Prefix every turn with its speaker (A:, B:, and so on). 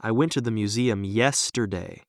A: I went to the museum yesterday.